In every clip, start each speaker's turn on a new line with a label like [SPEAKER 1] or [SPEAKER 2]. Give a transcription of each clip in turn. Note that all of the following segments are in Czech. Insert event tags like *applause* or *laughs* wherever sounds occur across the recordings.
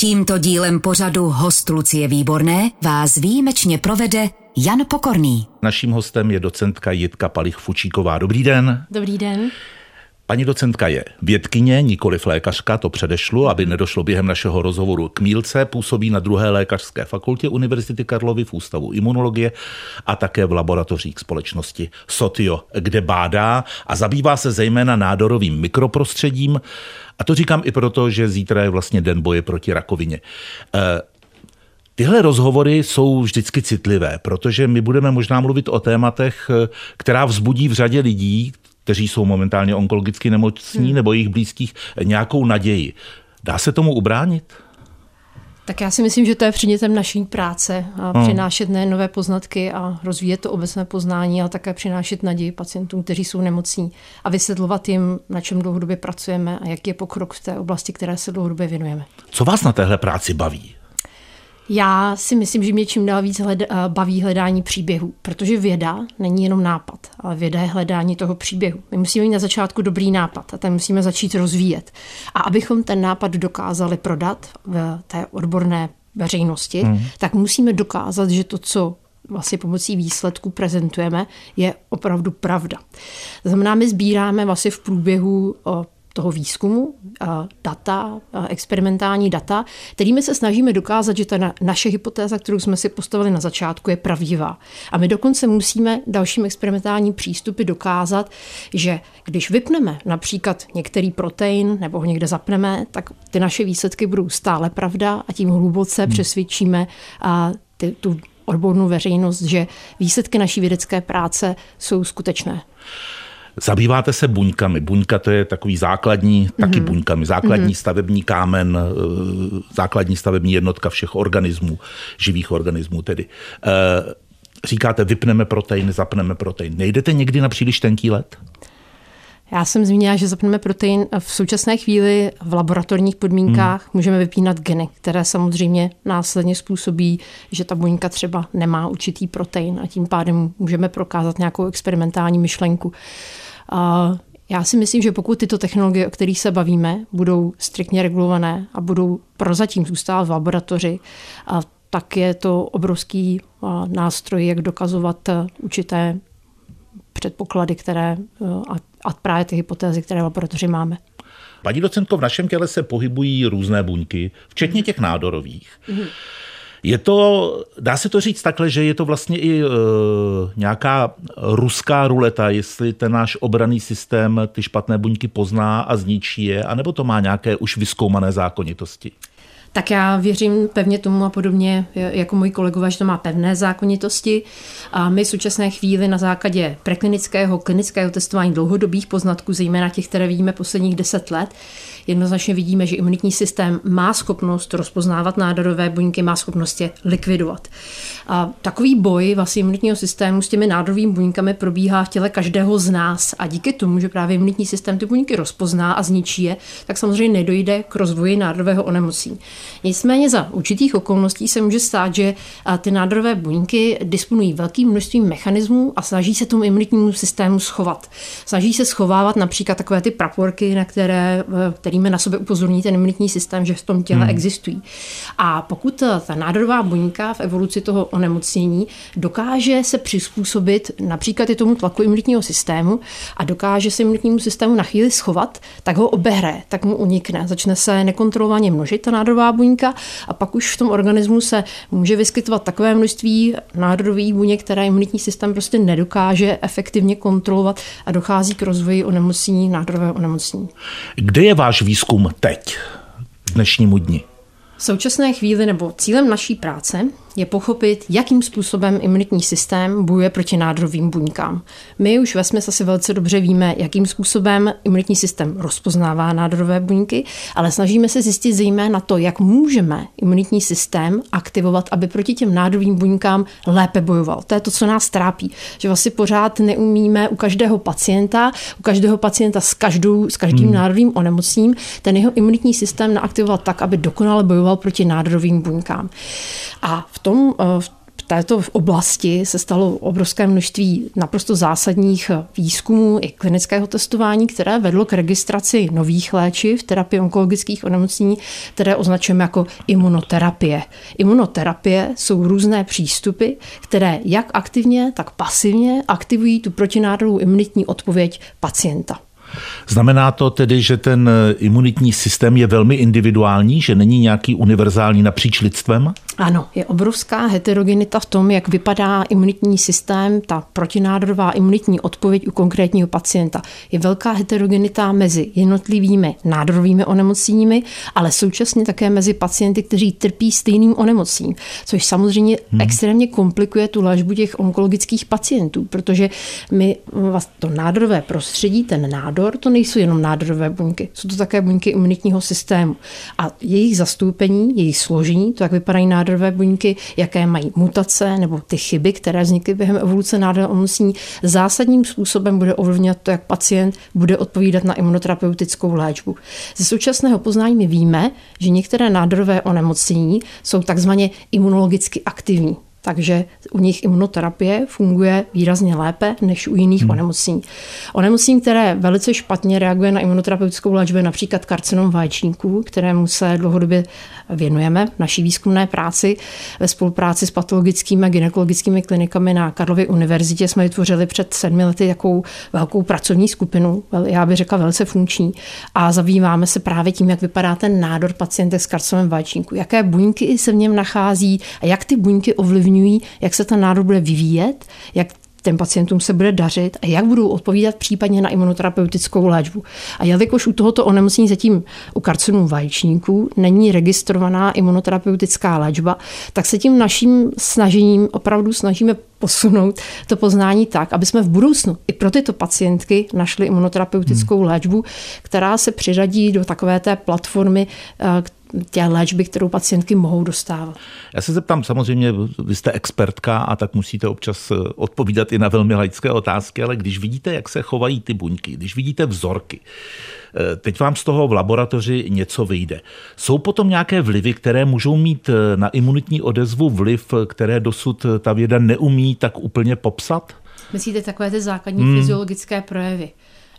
[SPEAKER 1] Tímto dílem pořadu Host Lucie Výborné vás výjimečně provede Jan Pokorný.
[SPEAKER 2] Naším hostem je docentka Jitka Palich-Fučíková. Dobrý den.
[SPEAKER 3] Dobrý den.
[SPEAKER 2] Paní docentka je vědkyně, nikoli lékařka, to předešlo, aby nedošlo během našeho rozhovoru k mílce. Působí na druhé lékařské fakultě Univerzity Karlovy v Ústavu imunologie a také v laboratořích společnosti Sotio, kde bádá a zabývá se zejména nádorovým mikroprostředím. A to říkám i proto, že zítra je vlastně den boje proti rakovině. E, Tyhle rozhovory jsou vždycky citlivé, protože my budeme možná mluvit o tématech, která vzbudí v řadě lidí, kteří jsou momentálně onkologicky nemocní hmm. nebo jejich blízkých, nějakou naději. Dá se tomu ubránit?
[SPEAKER 3] Tak já si myslím, že to je předmětem naší práce a hmm. přinášet ne nové poznatky a rozvíjet to obecné poznání, ale také přinášet naději pacientům, kteří jsou nemocní a vysvětlovat jim, na čem dlouhodobě pracujeme a jaký je pokrok v té oblasti, které se dlouhodobě věnujeme.
[SPEAKER 2] Co vás na téhle práci baví?
[SPEAKER 3] Já si myslím, že mě čím dál víc hled, eh, baví hledání příběhů, protože věda není jenom nápad, ale věda je hledání toho příběhu. My musíme mít na začátku dobrý nápad a ten musíme začít rozvíjet. A abychom ten nápad dokázali prodat v té odborné veřejnosti, hmm. tak musíme dokázat, že to, co vlastně pomocí výsledků prezentujeme, je opravdu pravda. Znamená, my sbíráme vlastně v průběhu toho výzkumu, data, experimentální data, kterými se snažíme dokázat, že ta naše hypotéza, kterou jsme si postavili na začátku, je pravdivá. A my dokonce musíme dalším experimentálním přístupy dokázat, že když vypneme například některý protein nebo ho někde zapneme, tak ty naše výsledky budou stále pravda a tím hluboce hmm. přesvědčíme a ty, tu odbornou veřejnost, že výsledky naší vědecké práce jsou skutečné.
[SPEAKER 2] Zabýváte se buňkami. Buňka to je takový základní, mm-hmm. taky mhm. buňkami, základní mm-hmm. stavební kámen, eh, základní stavební jednotka všech organismů, živých organismů tedy. Eh, říkáte, vypneme protein, zapneme protein. Nejdete někdy na příliš tenký let?
[SPEAKER 3] Já jsem zmínila, že zapneme protein. V současné chvíli v laboratorních podmínkách hmm. můžeme vypínat geny, které samozřejmě následně způsobí, že ta buňka třeba nemá určitý protein a tím pádem můžeme prokázat nějakou experimentální myšlenku. A já si myslím, že pokud tyto technologie, o kterých se bavíme, budou striktně regulované a budou prozatím zůstávat v laboratoři, a tak je to obrovský nástroj, jak dokazovat určité předpoklady, které a, a právě ty hypotézy, které v laboratoři máme.
[SPEAKER 2] Paní docentko, v našem těle se pohybují různé buňky, včetně těch nádorových. Mm-hmm. Je to, dá se to říct takhle, že je to vlastně i e, nějaká ruská ruleta, jestli ten náš obraný systém ty špatné buňky pozná a zničí je, anebo to má nějaké už vyskoumané zákonitosti?
[SPEAKER 3] Tak já věřím pevně tomu a podobně jako moji kolegové, že to má pevné zákonitosti. A my v současné chvíli na základě preklinického, klinického testování dlouhodobých poznatků, zejména těch, které vidíme posledních deset let, jednoznačně vidíme, že imunitní systém má schopnost rozpoznávat nádorové buňky, má schopnost je likvidovat. A takový boj vlastně imunitního systému s těmi nádorovými buňkami probíhá v těle každého z nás a díky tomu, že právě imunitní systém ty buňky rozpozná a zničí je, tak samozřejmě nedojde k rozvoji nádorového onemocnění. Nicméně za určitých okolností se může stát, že ty nádorové buňky disponují velkým množstvím mechanismů a snaží se tomu imunitnímu systému schovat. Snaží se schovávat například takové ty praporky, na které, kterými na sebe upozorní ten imunitní systém, že v tom těle hmm. existují. A pokud ta nádorová buňka v evoluci toho onemocnění dokáže se přizpůsobit například i tomu tlaku imunitního systému a dokáže se imunitnímu systému na chvíli schovat, tak ho obehre, tak mu unikne. Začne se nekontrolovaně množit ta nádorová buňka a pak už v tom organismu se může vyskytovat takové množství nádorových buněk, které imunitní systém prostě nedokáže efektivně kontrolovat a dochází k rozvoji onemocnění, nádorového onemocnění.
[SPEAKER 2] Kde je váš výzkum teď, dnešnímu dni?
[SPEAKER 3] V současné chvíli nebo cílem naší práce je pochopit, jakým způsobem imunitní systém bojuje proti nádorovým buňkám. My už ve smyslu asi velice dobře víme, jakým způsobem imunitní systém rozpoznává nádorové buňky, ale snažíme se zjistit zejména to, jak můžeme imunitní systém aktivovat, aby proti těm nádorovým buňkám lépe bojoval. To je to, co nás trápí, že vlastně pořád neumíme u každého pacienta, u každého pacienta s, každou, s každým hmm. nádorovým onemocněním, ten jeho imunitní systém naaktivovat tak, aby dokonale bojoval proti nádorovým buňkám. A v tom, eh, v této oblasti se stalo obrovské množství naprosto zásadních výzkumů i klinického testování, které vedlo k registraci nových léčiv, terapie onkologických onemocnění, které označujeme jako imunoterapie. Imunoterapie jsou různé přístupy, které jak aktivně, tak pasivně aktivují tu protinádorovou imunitní odpověď pacienta.
[SPEAKER 2] Znamená to tedy, že ten imunitní systém je velmi individuální, že není nějaký univerzální napříč lidstvem?
[SPEAKER 3] Ano, je obrovská heterogenita v tom, jak vypadá imunitní systém, ta protinádorová imunitní odpověď u konkrétního pacienta. Je velká heterogenita mezi jednotlivými nádorovými onemocněními, ale současně také mezi pacienty, kteří trpí stejným onemocněním, což samozřejmě hmm. extrémně komplikuje tu léčbu těch onkologických pacientů, protože my to nádorové prostředí, ten nádor, to nejsou jenom nádorové buňky, jsou to také buňky imunitního systému. A jejich zastoupení, jejich složení, to, jak vypadají nádorové nádorové buňky, jaké mají mutace nebo ty chyby, které vznikly během evoluce nádorové onemocnění, zásadním způsobem bude ovlivňovat to, jak pacient bude odpovídat na imunoterapeutickou léčbu. Ze současného poznání my víme, že některé nádorové onemocnění jsou takzvaně imunologicky aktivní takže u nich imunoterapie funguje výrazně lépe než u jiných hmm. onemocnění. Onemocnění, které velice špatně reaguje na imunoterapeutickou léčbu, je například karcinom vaječníků, kterému se dlouhodobě věnujeme naší výzkumné práci. Ve spolupráci s patologickými a gynekologickými klinikami na Karlově univerzitě jsme vytvořili před sedmi lety takovou velkou pracovní skupinu, já bych řekla velice funkční, a zabýváme se právě tím, jak vypadá ten nádor pacienta s karcinomem vaječníků, jaké buňky se v něm nachází a jak ty buňky ovlivňují ovlivňují, jak se ten nádor bude vyvíjet, jak těm pacientům se bude dařit a jak budou odpovídat případně na imunoterapeutickou léčbu. A jelikož u tohoto onemocnění zatím u karcinů vaječníků není registrovaná imunoterapeutická léčba, tak se tím naším snažením opravdu snažíme posunout to poznání tak, aby jsme v budoucnu i pro tyto pacientky našli imunoterapeutickou hmm. léčbu, která se přiřadí do takové té platformy, eh, té léčby, kterou pacientky mohou dostávat.
[SPEAKER 2] Já se zeptám, samozřejmě, vy jste expertka a tak musíte občas eh, odpovídat i na velmi laické otázky, ale když vidíte, jak se chovají ty buňky, když vidíte vzorky, eh, teď vám z toho v laboratoři něco vyjde. Jsou potom nějaké vlivy, které můžou mít eh, na imunitní odezvu vliv, které dosud ta věda neumí tak úplně popsat?
[SPEAKER 3] Myslíte takové ty základní hmm. fyziologické projevy?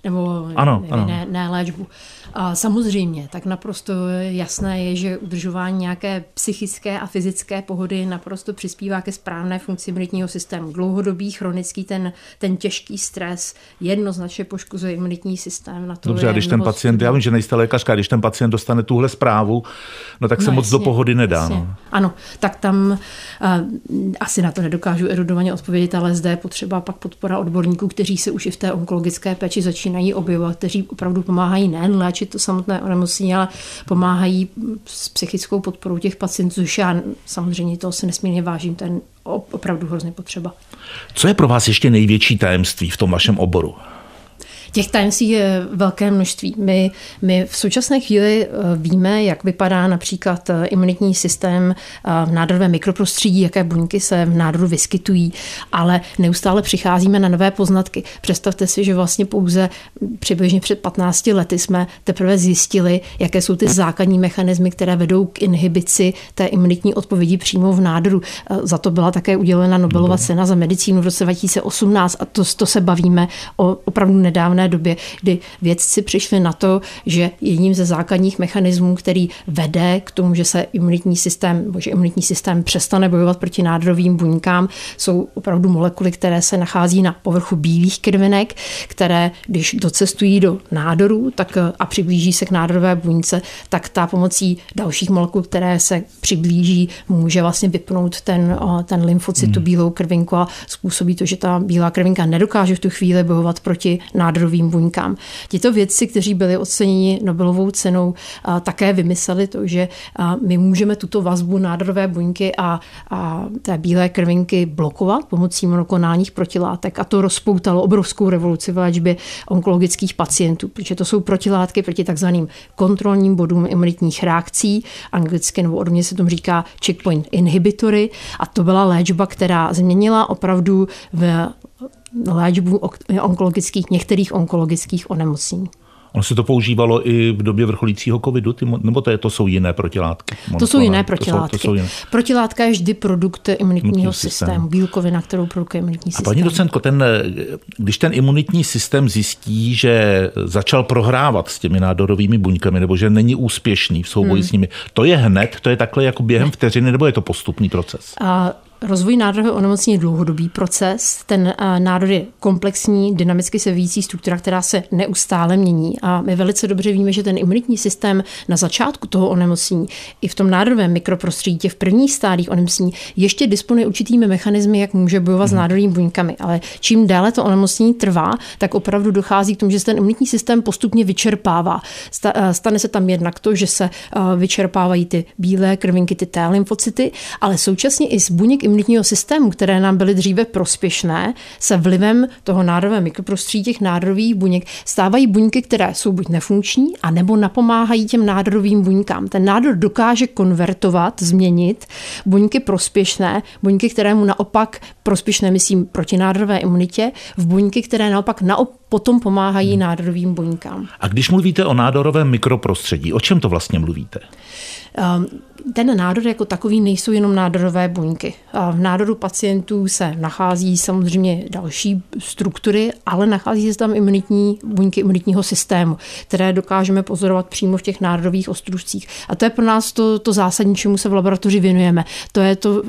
[SPEAKER 3] Nebo
[SPEAKER 2] ano,
[SPEAKER 3] ne,
[SPEAKER 2] ano.
[SPEAKER 3] Ne, ne léčbu. A samozřejmě, tak naprosto jasné je, že udržování nějaké psychické a fyzické pohody naprosto přispívá ke správné funkci imunitního systému. Dlouhodobý, chronický, ten, ten těžký stres jednoznačně poškozuje imunitní systém. Na to
[SPEAKER 2] Dobře, a když ten pacient, já vím, že nejste lékařka, když ten pacient dostane tuhle zprávu, no tak se no, moc jasně, do pohody nedá. No.
[SPEAKER 3] Ano, tak tam uh, asi na to nedokážu erudovaně odpovědět, ale zde je potřeba pak podpora odborníků, kteří se už i v té onkologické péči začínají objevovat, kteří opravdu pomáhají nejen léčit, to samotné onemocnění, ale pomáhají s psychickou podporou těch pacientů, což já samozřejmě toho se nesmírně vážím, ten opravdu hrozně potřeba.
[SPEAKER 2] Co je pro vás ještě největší tajemství v tom vašem oboru?
[SPEAKER 3] Těch tajemství je velké množství. My, my v současné chvíli eh, víme, jak vypadá například eh, imunitní systém eh, v nádorovém mikroprostředí, jaké buňky se v nádoru vyskytují, ale neustále přicházíme na nové poznatky. Představte si, že vlastně pouze přibližně před 15 lety jsme teprve zjistili, jaké jsou ty základní mechanismy, které vedou k inhibici té imunitní odpovědi přímo v nádoru. Za to byla také udělena Nobelova cena za medicínu v roce 2018 a to, to se bavíme o opravdu nedávné nedávné době, kdy vědci přišli na to, že jedním ze základních mechanismů, který vede k tomu, že se imunitní systém, že imunitní systém přestane bojovat proti nádorovým buňkám, jsou opravdu molekuly, které se nachází na povrchu bílých krvinek, které, když docestují do nádoru tak a přiblíží se k nádorové buňce, tak ta pomocí dalších molekul, které se přiblíží, může vlastně vypnout ten, ten lymfocyt, tu hmm. bílou krvinku a způsobí to, že ta bílá krvinka nedokáže v tu chvíli bojovat proti nádorovým nádorovým buňkám. Tito vědci, kteří byli oceněni Nobelovou cenou, také vymysleli to, že my můžeme tuto vazbu nádorové buňky a, a té bílé krvinky blokovat pomocí monoklonálních protilátek. A to rozpoutalo obrovskou revoluci v léčbě onkologických pacientů, protože to jsou protilátky proti takzvaným kontrolním bodům imunitních reakcí, anglicky nebo odmě se tomu říká checkpoint inhibitory. A to byla léčba, která změnila opravdu v léčbu onkologických, některých onkologických onemocnění.
[SPEAKER 2] Ono se to používalo i v době vrcholícího covidu, ty, nebo to, je, to jsou jiné protilátky?
[SPEAKER 3] To jsou jiné protilátky. To jsou, to jsou jiné. Protilátka je vždy produkt imunitního systému, systému, bílkovina, kterou produkuje imunitní systém.
[SPEAKER 2] A paní docentko, ten, když ten imunitní systém zjistí, že začal prohrávat s těmi nádorovými buňkami, nebo že není úspěšný v souboji hmm. s nimi, to je hned, to je takhle jako během vteřiny, nebo je to postupný proces?
[SPEAKER 3] A Rozvoj nádorového onemocnění je dlouhodobý proces. Ten nádor je komplexní, dynamicky se vyvíjící struktura, která se neustále mění. A my velice dobře víme, že ten imunitní systém na začátku toho onemocnění i v tom nádorovém mikroprostředí, v prvních stádích onemocnění, ještě disponuje určitými mechanismy, jak může bojovat s mhm. nádorovými buňkami. Ale čím déle to onemocnění trvá, tak opravdu dochází k tomu, že se ten imunitní systém postupně vyčerpává. Stane se tam jednak to, že se vyčerpávají ty bílé krvinky, ty T lymfocyty, ale současně i z buněk imunitního systému, které nám byly dříve prospěšné, se vlivem toho nádorového mikroprostředí těch nádorových buněk stávají buňky, které jsou buď nefunkční, anebo napomáhají těm nádorovým buňkám. Ten nádor dokáže konvertovat, změnit buňky prospěšné, buňky, které mu naopak prospěšné, myslím, protinádorové imunitě, v buňky, které naopak naopak potom pomáhají hmm. nádorovým buňkám.
[SPEAKER 2] A když mluvíte o nádorovém mikroprostředí, o čem to vlastně mluvíte?
[SPEAKER 3] Um, ten nádor jako takový nejsou jenom nádorové buňky. V nádoru pacientů se nachází samozřejmě další struktury, ale nachází se tam imunitní buňky imunitního systému, které dokážeme pozorovat přímo v těch nádorových ostružcích. A to je pro nás to, to zásadní, čemu se v laboratoři věnujeme. To je to,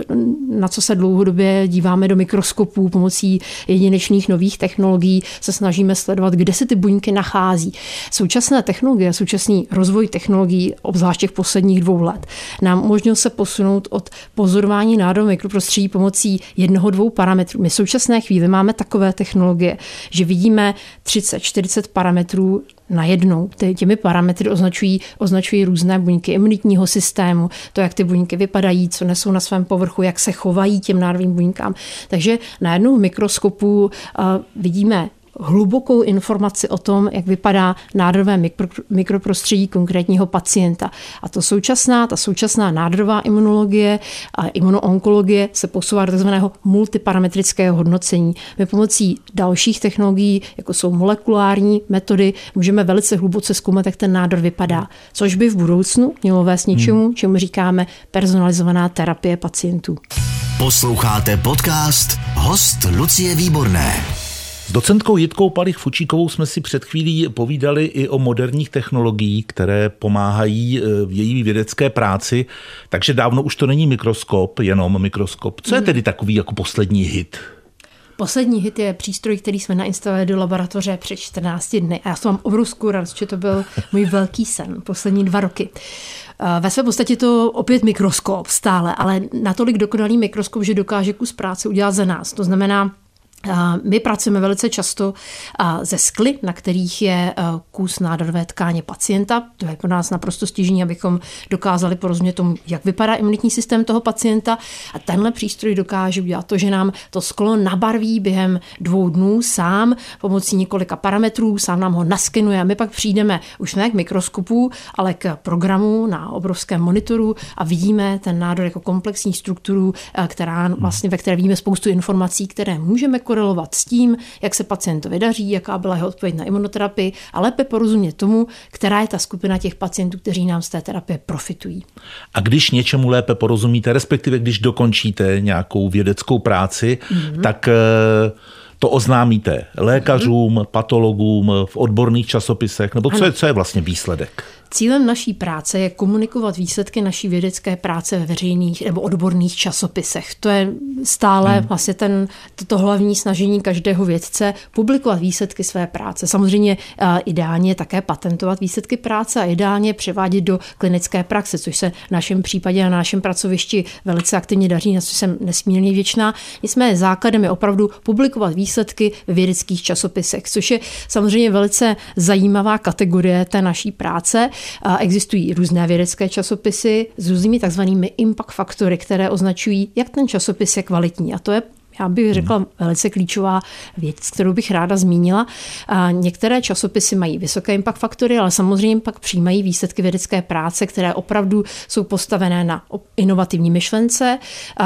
[SPEAKER 3] na co se dlouhodobě díváme do mikroskopů pomocí jedinečných nových technologií, se snažíme sledovat, kde se ty buňky nachází. Současné technologie, současný rozvoj technologií, obzvláště v posledních dvou let, nám umožnil se posunout od pozorování nádoru mikroprostředí pomocí jednoho, dvou parametrů. My v současné chvíli máme takové technologie, že vidíme 30-40 parametrů najednou. Ty, těmi parametry označují, označují různé buňky imunitního systému, to, jak ty buňky vypadají, co nesou na svém povrchu, jak se chovají těm nádorovým buňkám. Takže najednou v mikroskopu uh, vidíme hlubokou informaci o tom, jak vypadá nádorové mikro, mikroprostředí konkrétního pacienta. A to současná, ta současná nádorová imunologie a imunoonkologie se posouvá do tzv. multiparametrického hodnocení. My pomocí dalších technologií, jako jsou molekulární metody, můžeme velice hluboce zkoumat, jak ten nádor vypadá. Což by v budoucnu mělo vést něčemu, hmm. čemu říkáme personalizovaná terapie pacientů.
[SPEAKER 4] Posloucháte podcast Host Lucie Výborné.
[SPEAKER 2] S docentkou Jitkou Palich Fučíkovou jsme si před chvílí povídali i o moderních technologiích, které pomáhají e, v její vědecké práci, takže dávno už to není mikroskop, jenom mikroskop. Co je tedy takový jako poslední hit?
[SPEAKER 3] Poslední hit je přístroj, který jsme nainstalovali do laboratoře před 14 dny. A já jsem mám obrovskou radost, že to byl můj velký sen poslední dva roky. E, ve své podstatě to opět mikroskop stále, ale natolik dokonalý mikroskop, že dokáže kus práce udělat za nás. To znamená, my pracujeme velice často ze skly, na kterých je kus nádorové tkáně pacienta. To je pro nás naprosto stěžení, abychom dokázali porozumět tomu, jak vypadá imunitní systém toho pacienta. A tenhle přístroj dokáže udělat to, že nám to sklo nabarví během dvou dnů sám pomocí několika parametrů, sám nám ho naskenuje a my pak přijdeme už ne k mikroskopu, ale k programu na obrovském monitoru a vidíme ten nádor jako komplexní strukturu, která vlastně, ve které víme spoustu informací, které můžeme korelovat s tím, jak se pacientovi daří, jaká byla jeho odpověď na imunoterapii a lépe porozumět tomu, která je ta skupina těch pacientů, kteří nám z té terapie profitují.
[SPEAKER 2] A když něčemu lépe porozumíte, respektive když dokončíte nějakou vědeckou práci, mm-hmm. tak eh, to oznámíte lékařům, patologům v odborných časopisech, nebo co je, co je vlastně výsledek?
[SPEAKER 3] Cílem naší práce je komunikovat výsledky naší vědecké práce ve veřejných nebo odborných časopisech. To je stále hmm. vlastně ten, to hlavní snažení každého vědce publikovat výsledky své práce. Samozřejmě uh, ideálně také patentovat výsledky práce a ideálně převádět do klinické praxe, což se v našem případě na našem pracovišti velice aktivně daří, na co jsem nesmírně věčná. Nicméně základem je opravdu publikovat výsledky ve vědeckých časopisech, což je samozřejmě velice zajímavá kategorie té naší práce. Existují různé vědecké časopisy s různými takzvanými impact faktory, které označují, jak ten časopis je kvalitní. A to je Já bych řekla hmm. velice klíčová věc, kterou bych ráda zmínila. Některé časopisy mají vysoké impact faktory, ale samozřejmě pak přijímají výsledky vědecké práce, které opravdu jsou postavené na inovativní myšlence,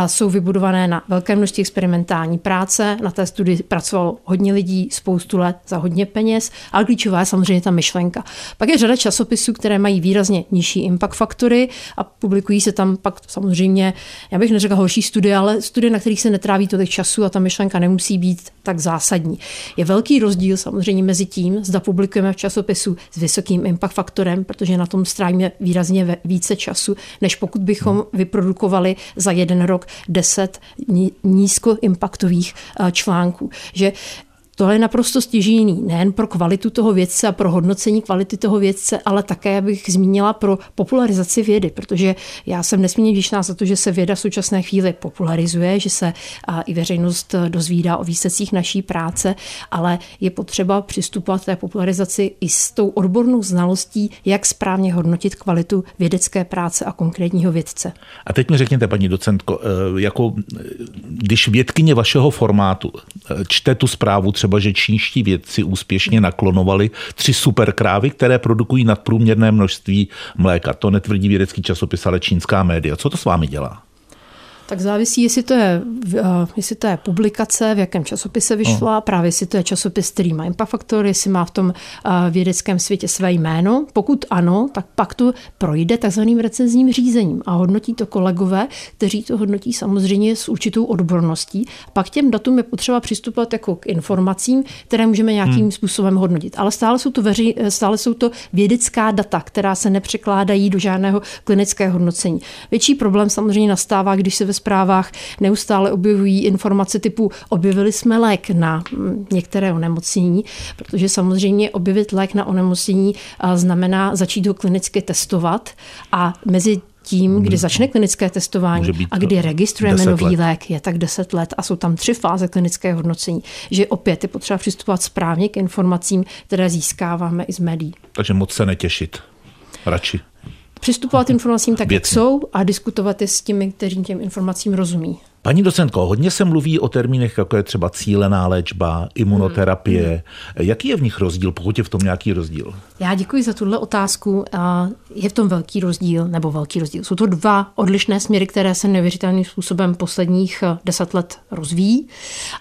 [SPEAKER 3] jsou vybudované na velké množství experimentální práce. Na té studii pracovalo hodně lidí, spoustu let za hodně peněz, ale klíčová je samozřejmě ta myšlenka. Pak je řada časopisů, které mají výrazně nižší impact faktory a publikují se tam pak samozřejmě, já bych neřekla horší studie, ale studie, na kterých se netráví tolik času a ta myšlenka nemusí být tak zásadní. Je velký rozdíl samozřejmě mezi tím, zda publikujeme v časopisu s vysokým impact faktorem, protože na tom strávíme výrazně více času, než pokud bychom vyprodukovali za jeden rok deset nízkoimpaktových eh, článků. Že Tohle je naprosto stěžijný nejen pro kvalitu toho vědce a pro hodnocení kvality toho vědce, ale také bych zmínila pro popularizaci vědy, protože já jsem nesmírně vděčná za to, že se věda v současné chvíli popularizuje, že se i veřejnost dozvídá o výsledcích naší práce, ale je potřeba přistupovat té popularizaci i s tou odbornou znalostí, jak správně hodnotit kvalitu vědecké práce a konkrétního vědce.
[SPEAKER 2] A teď mi řekněte, paní docentko, eh, jako když vědkyně vašeho formátu eh, čte tu zprávu že čínští vědci úspěšně naklonovali tři superkrávy, které produkují nadprůměrné množství mléka. To netvrdí vědecký časopis, ale čínská média. Co to s vámi dělá?
[SPEAKER 3] Tak závisí, jestli to je, eh, jestli to je publikace, v jakém časopise vyšla, no. právě jestli to je časopis, který má impact faktor, jestli má v tom eh, vědeckém světě své jméno. Pokud ano, tak pak to projde takzvaným recenzním řízením a hodnotí to kolegové, kteří to hodnotí samozřejmě s určitou odborností. Pak těm datům je potřeba přistupovat jako k informacím, které můžeme nějakým hmm. způsobem hodnotit. Ale stále jsou, to veři, stále jsou to vědecká data, která se nepřekládají do žádného klinického hodnocení. Větší problém samozřejmě nastává, když se ve zprávách neustále objevují informace typu objevili jsme lék na mm, některé onemocnění, protože samozřejmě objevit lék na onemocnění znamená začít ho klinicky testovat a mezi tím, kdy začne klinické testování a kdy registrujeme nový let. lék, je tak 10 let a jsou tam tři fáze klinického hodnocení, že opět je potřeba přistupovat správně k informacím, které získáváme i z médií.
[SPEAKER 2] Takže moc se netěšit. Radši
[SPEAKER 3] přistupovat informacím tak, Věcně. jak jsou a diskutovat je s těmi, kteří těm informacím rozumí.
[SPEAKER 2] Paní docentko, hodně se mluví o termínech, jako je třeba cílená léčba, imunoterapie. Hmm. Jaký je v nich rozdíl, pokud je v tom nějaký rozdíl?
[SPEAKER 3] Já děkuji za tuhle otázku. Je v tom velký rozdíl, nebo velký rozdíl. Jsou to dva odlišné směry, které se neuvěřitelným způsobem posledních eh, deset let rozvíjí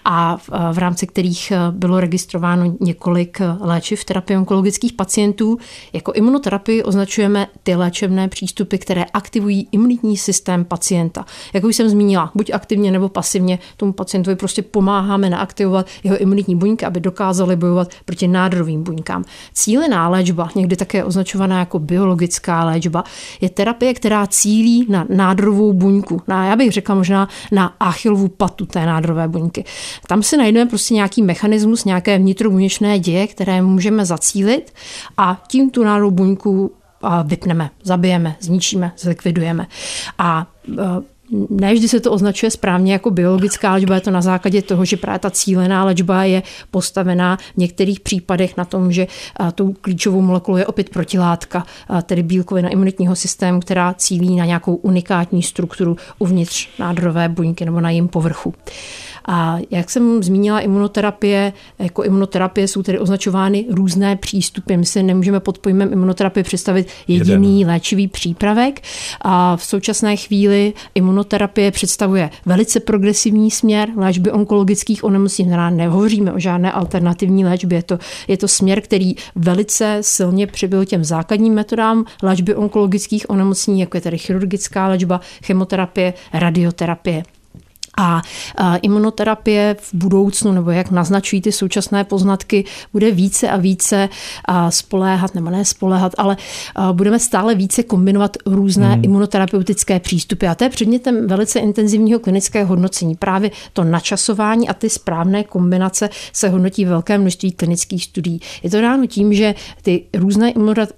[SPEAKER 3] a v rámci kterých eh, bylo registrováno několik eh, léčiv terapie onkologických pacientů. Jako imunoterapii označujeme ty léčebné přístupy, které aktivují imunitní systém pacienta. Jak už jsem zmínila, buď aktiv aktivně nebo pasivně tomu pacientovi prostě pomáháme naaktivovat jeho imunitní buňky, aby dokázali bojovat proti nádorovým buňkám. Cílená léčba, někdy také označovaná jako biologická léčba, je terapie, která cílí na nádorovou buňku. Na, já bych řekla možná na achilovu patu té nádorové buňky. Tam si najdeme prostě nějaký mechanismus, nějaké vnitrobuněčné děje, které můžeme zacílit a tím tu nádorovou buňku vypneme, zabijeme, zničíme, zlikvidujeme. A ne vždy se to označuje správně jako biologická léčba, je to na základě toho, že právě ta cílená léčba je postavená v některých případech na tom, že tou klíčovou molekulou je opět protilátka, tedy bílkovina imunitního systému, která cílí na nějakou unikátní strukturu uvnitř nádorové buňky nebo na jejím povrchu. A jak jsem zmínila, imunoterapie, jako imunoterapie jsou tedy označovány různé přístupy. My si nemůžeme pod pojmem imunoterapie představit jediný Jeden. léčivý přípravek. A v současné chvíli imunoterapie představuje velice progresivní směr léčby onkologických onemocnění. Nehovoříme o žádné alternativní léčbě. Je to, je to směr, který velice silně přibyl těm základním metodám léčby onkologických onemocnění, jako je tedy chirurgická léčba, chemoterapie, radioterapie. A imunoterapie v budoucnu, nebo jak naznačují ty současné poznatky, bude více a více spoléhat, nebo ne spoléhat, ale budeme stále více kombinovat různé hmm. imunoterapeutické přístupy. A to je předmětem velice intenzivního klinického hodnocení. Právě to načasování a ty správné kombinace se hodnotí velké množství klinických studií. Je to dáno tím, že ty různé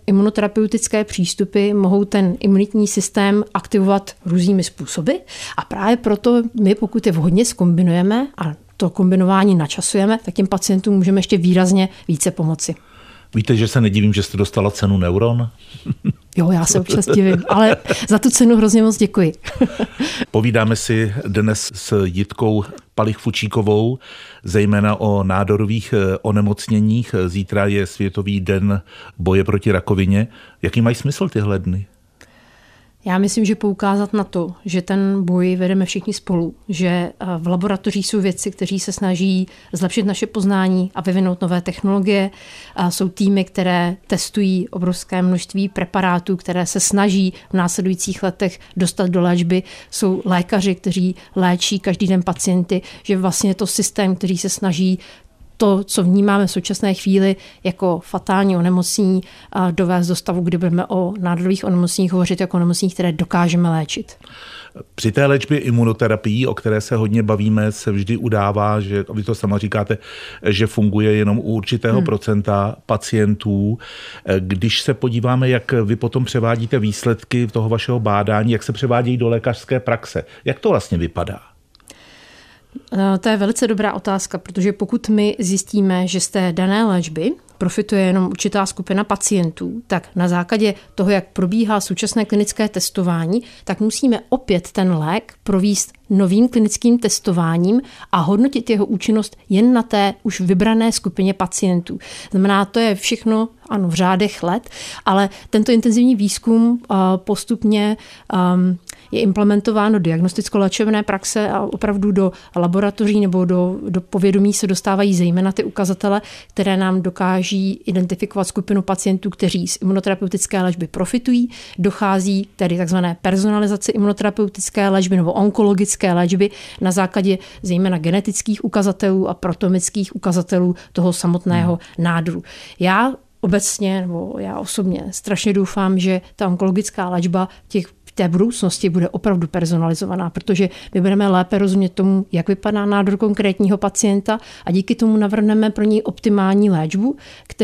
[SPEAKER 3] imunoterapeutické přístupy mohou ten imunitní systém aktivovat různými způsoby. A právě proto my pokud je vhodně skombinujeme a to kombinování načasujeme, tak těm pacientům můžeme ještě výrazně více pomoci.
[SPEAKER 2] Víte, že se nedivím, že jste dostala cenu Neuron?
[SPEAKER 3] Jo, já se občas divím, ale za tu cenu hrozně moc děkuji. *laughs*
[SPEAKER 2] Povídáme si dnes s Jitkou Palich Fučíkovou, zejména o nádorových eh, onemocněních. Zítra je Světový den boje proti rakovině. Jaký mají smysl tyhle dny?
[SPEAKER 3] Já myslím, že poukázat na to, že ten boj vedeme všichni spolu, že eh, v laboratořích jsou věci, kteří se snaží zlepšit naše poznání a vyvinout nové technologie. A jsou týmy, které testují obrovské množství preparátů, které se snaží v následujících letech dostat do léčby. Jsou lékaři, kteří léčí každý den pacienty, že vlastně je to systém, který se snaží to, co vnímáme v současné chvíli jako fatální onemocnění, dovést do stavu, kdy budeme o nádorových onemocněních hovořit jako onemocněních, které dokážeme léčit.
[SPEAKER 2] Při té léčbě imunoterapií, o které se hodně bavíme, se vždy udává, že vy to sama říkáte, že funguje jenom u určitého hmm. procenta pacientů. Když se podíváme, jak vy potom převádíte výsledky toho vašeho bádání, jak se převádějí do lékařské praxe, jak to vlastně vypadá?
[SPEAKER 3] Eh, to je velice dobrá otázka, protože pokud my zjistíme, že z té dané léčby profituje jenom určitá skupina pacientů, tak na základě toho, jak probíhá současné klinické testování, tak musíme opět ten lék províst novým klinickým testováním a hodnotit jeho účinnost jen na té už vybrané skupině pacientů. Znamená, to je všechno ano, v řádech let, ale tento intenzivní výzkum uh, postupně um, je implementováno diagnosticko-léčebné praxe a opravdu do laboratoří nebo do, do povědomí se dostávají zejména ty ukazatele, které nám dokáží identifikovat skupinu pacientů, kteří z imunoterapeutické léčby profitují. Dochází tedy takzvané personalizaci imunoterapeutické léčby nebo onkologické léčby na základě zejména genetických ukazatelů a protomických ukazatelů toho samotného hmm. nádoru. Já obecně, nebo já osobně strašně doufám, že ta onkologická léčba těch té budoucnosti bude opravdu personalizovaná, protože my budeme lépe rozumět tomu, jak vypadá nádor konkrétního pacienta a díky tomu navrhneme pro něj optimální léčbu,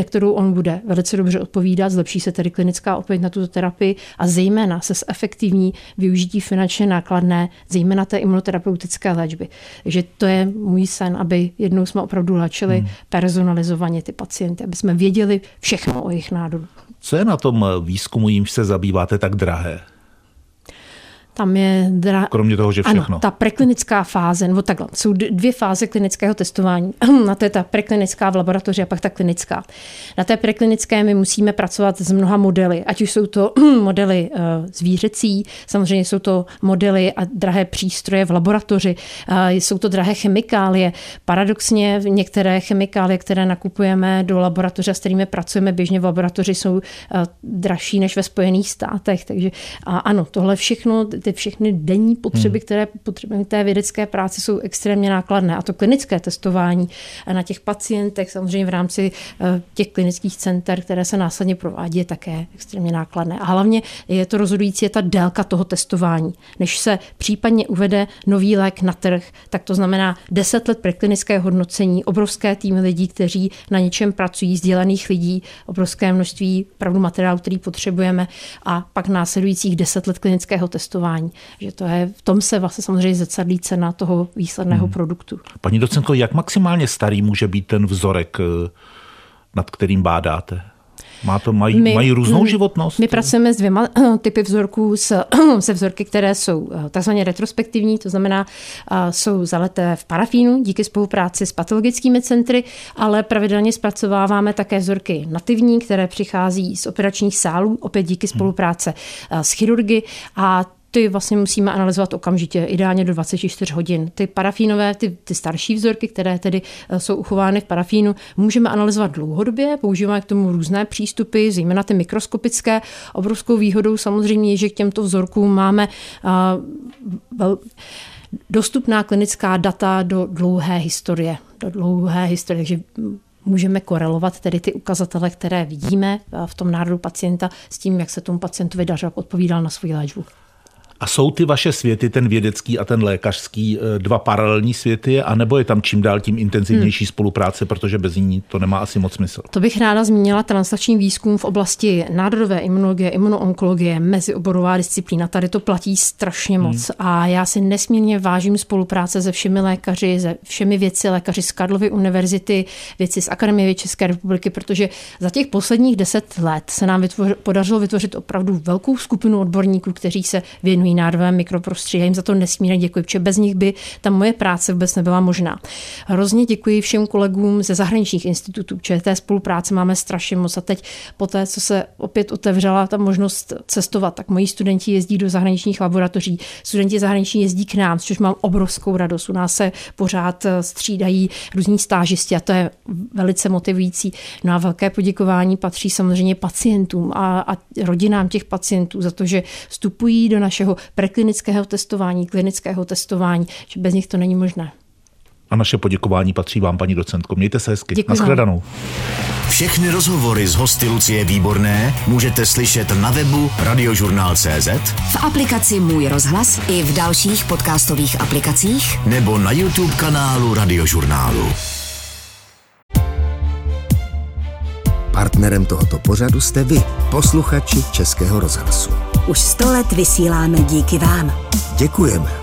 [SPEAKER 3] kterou on bude velice dobře odpovídat, zlepší se tedy klinická odpověď na tuto terapii a zejména se zefektivní využití finančně nákladné, zejména té imunoterapeutické léčby. Takže to je můj sen, aby jednou jsme opravdu léčili hmm. personalizovaně ty pacienty, aby jsme věděli všechno o jejich nádoru.
[SPEAKER 2] Co je na tom výzkumu, jímž se zabýváte, tak drahé?
[SPEAKER 3] Tam je... Dra...
[SPEAKER 2] Kromě toho, že všechno.
[SPEAKER 3] Ano, ta preklinická fáze, nebo takhle, jsou dvě fáze klinického testování. *clears throat* Na to je ta preklinická v laboratoři a pak ta klinická. Na té preklinické my musíme pracovat s mnoha modely, ať už jsou to *clears throat* modely uh, zvířecí, samozřejmě jsou to modely a drahé přístroje v laboratoři, uh, jsou to drahé chemikálie. Paradoxně některé chemikálie, které nakupujeme do laboratoře, s kterými pracujeme běžně v laboratoři, jsou uh, dražší než ve Spojených státech. Takže a ano, tohle všechno ty všechny denní potřeby, hmm. které potřebujeme té vědecké práci, jsou extrémně nákladné. A to klinické testování na těch pacientech, samozřejmě v rámci eh, těch klinických center, které se následně provádí, je také extrémně nákladné. A hlavně je to rozhodující, je ta délka toho testování. Než se případně uvede nový lék na trh, tak to znamená 10 let preklinické hodnocení, obrovské týmy lidí, kteří na něčem pracují, sdělených lidí, obrovské množství pravdu materiálu, který potřebujeme a pak následujících 10 let klinického testování testování. Že to je, v tom se vlastně samozřejmě zrcadlí cena toho výsledného hmm. produktu.
[SPEAKER 2] Paní docentko, jak maximálně starý může být ten vzorek, eh, nad kterým bádáte? Má to, mají, my, mají různou životnost?
[SPEAKER 3] My pracujeme s dvěma eh, typy vzorků, s, *clears throat* se vzorky, které jsou eh, takzvaně retrospektivní, to znamená, jsou zaleté v parafínu díky spolupráci s patologickými centry, ale pravidelně zpracováváme také vzorky nativní, které přichází z operačních sálů, opět díky hmm. spolupráce s chirurgy a ty vlastně musíme analyzovat okamžitě, ideálně do 24 hodin. Ty parafínové, ty, ty starší vzorky, které tedy eh, jsou uchovány v parafínu, můžeme analyzovat dlouhodobě, používáme k tomu různé přístupy, zejména ty mikroskopické. Obrovskou výhodou samozřejmě je, že k těmto vzorkům máme uh, dostupná klinická data do dlouhé historie. Do dlouhé historie, takže můžeme korelovat tedy ty ukazatele, které vidíme eh, v tom národu pacienta s tím, jak se tomu pacientovi dařilo, odpovídal na svou léčbu.
[SPEAKER 2] A jsou ty vaše světy, ten vědecký a ten lékařský, eh, dva paralelní světy, anebo je tam čím dál tím intenzivnější hmm. spolupráce, protože bez ní to nemá asi moc smysl?
[SPEAKER 3] To bych ráda zmínila translační výzkum v oblasti nádorové imunologie, imunoonkologie, mezioborová disciplína. Tady to platí strašně moc hmm. a já si nesmírně vážím spolupráce se všemi lékaři, se všemi věci lékaři z Karlovy univerzity, věci z Akademie České republiky, protože za těch posledních deset let se nám vytvoř, podařilo vytvořit opravdu velkou skupinu odborníků, kteří se věnují národovém mikroprostředí. Já jim za to nesmírně děkuji, protože bez nich by ta moje práce vůbec nebyla možná. Hrozně děkuji všem kolegům ze zahraničních institutů, protože té spolupráce máme strašně moc. A teď po té, co se opět otevřela ta možnost cestovat, tak moji studenti jezdí do zahraničních laboratoří, studenti zahraniční jezdí k nám, což mám obrovskou radost. U nás se pořád střídají různí stážisti a to je velice motivující. No a velké poděkování patří samozřejmě pacientům a, a rodinám těch pacientů za to, že vstupují do našeho preklinického testování, klinického testování, že bez nich to není možné.
[SPEAKER 2] A naše poděkování patří vám, paní docentko. Mějte se hezky.
[SPEAKER 3] Děkuji
[SPEAKER 2] Naschledanou.
[SPEAKER 4] Všechny rozhovory z hosty Lucie Výborné můžete slyšet na webu radiožurnál.cz
[SPEAKER 1] V aplikaci Můj rozhlas i v dalších podcastových aplikacích
[SPEAKER 4] nebo na YouTube kanálu Radiožurnálu.
[SPEAKER 5] Partnerem tohoto pořadu jste vy, posluchači Českého rozhlasu.
[SPEAKER 1] Už sto let vysíláme díky vám.
[SPEAKER 5] Děkujeme.